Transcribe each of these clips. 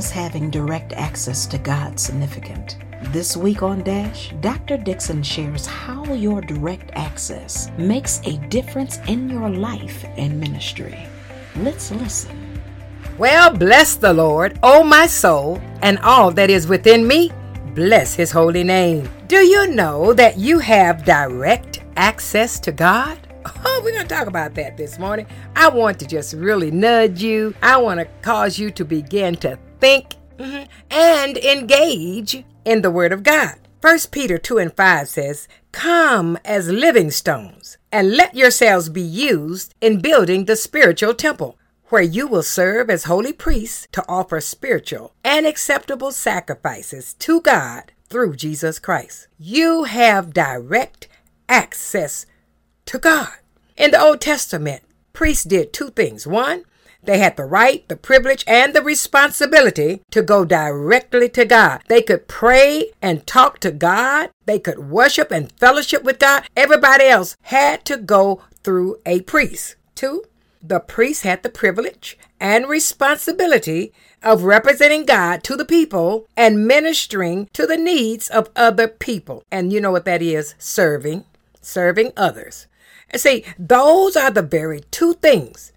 makes having direct access to God significant? This week on Dash, Dr. Dixon shares how your direct access makes a difference in your life and ministry. Let's listen. Well, bless the Lord, O my soul, and all that is within me. Bless his holy name. Do you know that you have direct access to God? Oh, we're going to talk about that this morning. I want to just really nudge you. I want to cause you to begin to think mm-hmm, and engage in the Word of God. 1 Peter 2 and 5 says, Come as living stones, and let yourselves be used in building the spiritual temple, where you will serve as holy priests to offer spiritual and acceptable sacrifices to God through Jesus Christ. You have direct access to God. In the Old Testament, priests did two things. One, they had the right, the privilege, and the responsibility to go directly to God. They could pray and talk to God. They could worship and fellowship with God. Everybody else had to go through a priest. Two, the priest had the privilege and responsibility of representing God to the people and ministering to the needs of other people. And you know what that is serving, serving others. And see, those are the very two things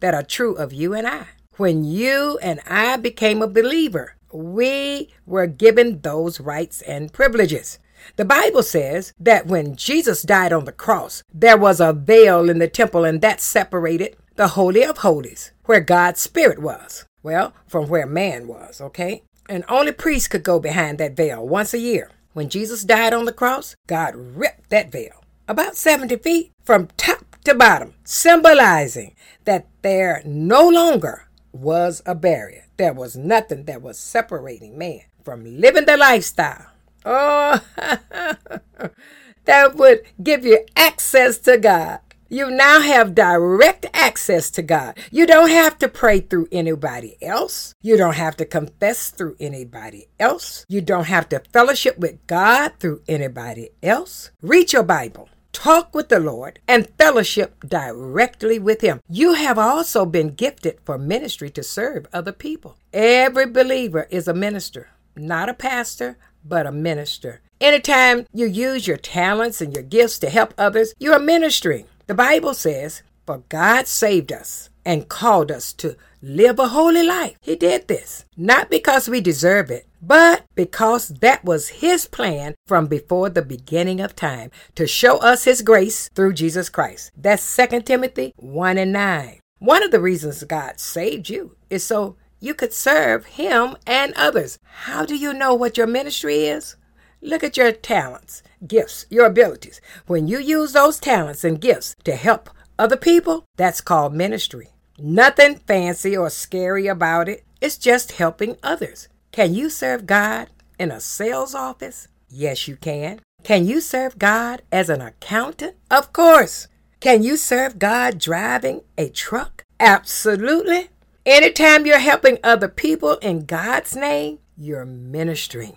that are true of you and I. When you and I became a believer, we were given those rights and privileges. The Bible says that when Jesus died on the cross, there was a veil in the temple, and that separated the Holy of Holies, where God's Spirit was. Well, from where man was, okay? And only priests could go behind that veil once a year. When Jesus died on the cross, God ripped that veil about 70 feet from top to bottom, symbolizing that there no longer was a barrier. There was nothing that was separating man from living the lifestyle. Oh, that would give you access to God. You now have direct access to God. You don't have to pray through anybody else. You don't have to confess through anybody else. You don't have to fellowship with God through anybody else. Read your Bible talk with the Lord, and fellowship directly with Him. You have also been gifted for ministry to serve other people. Every believer is a minister, not a pastor, but a minister. Anytime you use your talents and your gifts to help others, you are ministering. The Bible says, For God saved us and called us to live a holy life. He did this, not because we deserve it, but because that was His plan from before the beginning of time to show us His grace through Jesus Christ. That's 2 Timothy 1 and 9. One of the reasons God saved you is so you could serve Him and others. How do you know what your ministry is? Look at your talents, gifts, your abilities. When you use those talents and gifts to help other people, that's called ministry. Nothing fancy or scary about it. It's just helping others. Can you serve God in a sales office? Yes, you can. Can you serve God as an accountant? Of course. Can you serve God driving a truck? Absolutely. Anytime you're helping other people in God's name, you're ministering.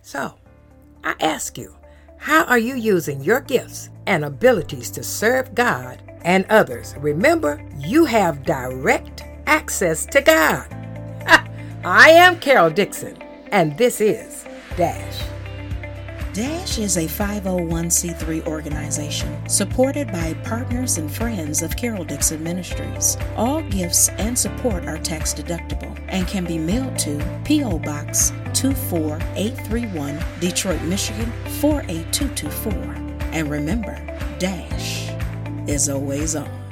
So, I ask you, how are you using your gifts and abilities to serve God and others. Remember, you have direct access to God. I am Carol Dixon, and this is Dash. Dash is a 501c3 organization supported by partners and friends of Carol Dixon Ministries. All gifts and support are tax deductible and can be mailed to P.O. Box 24831, Detroit, Michigan 48224. And remember, Dash is always on.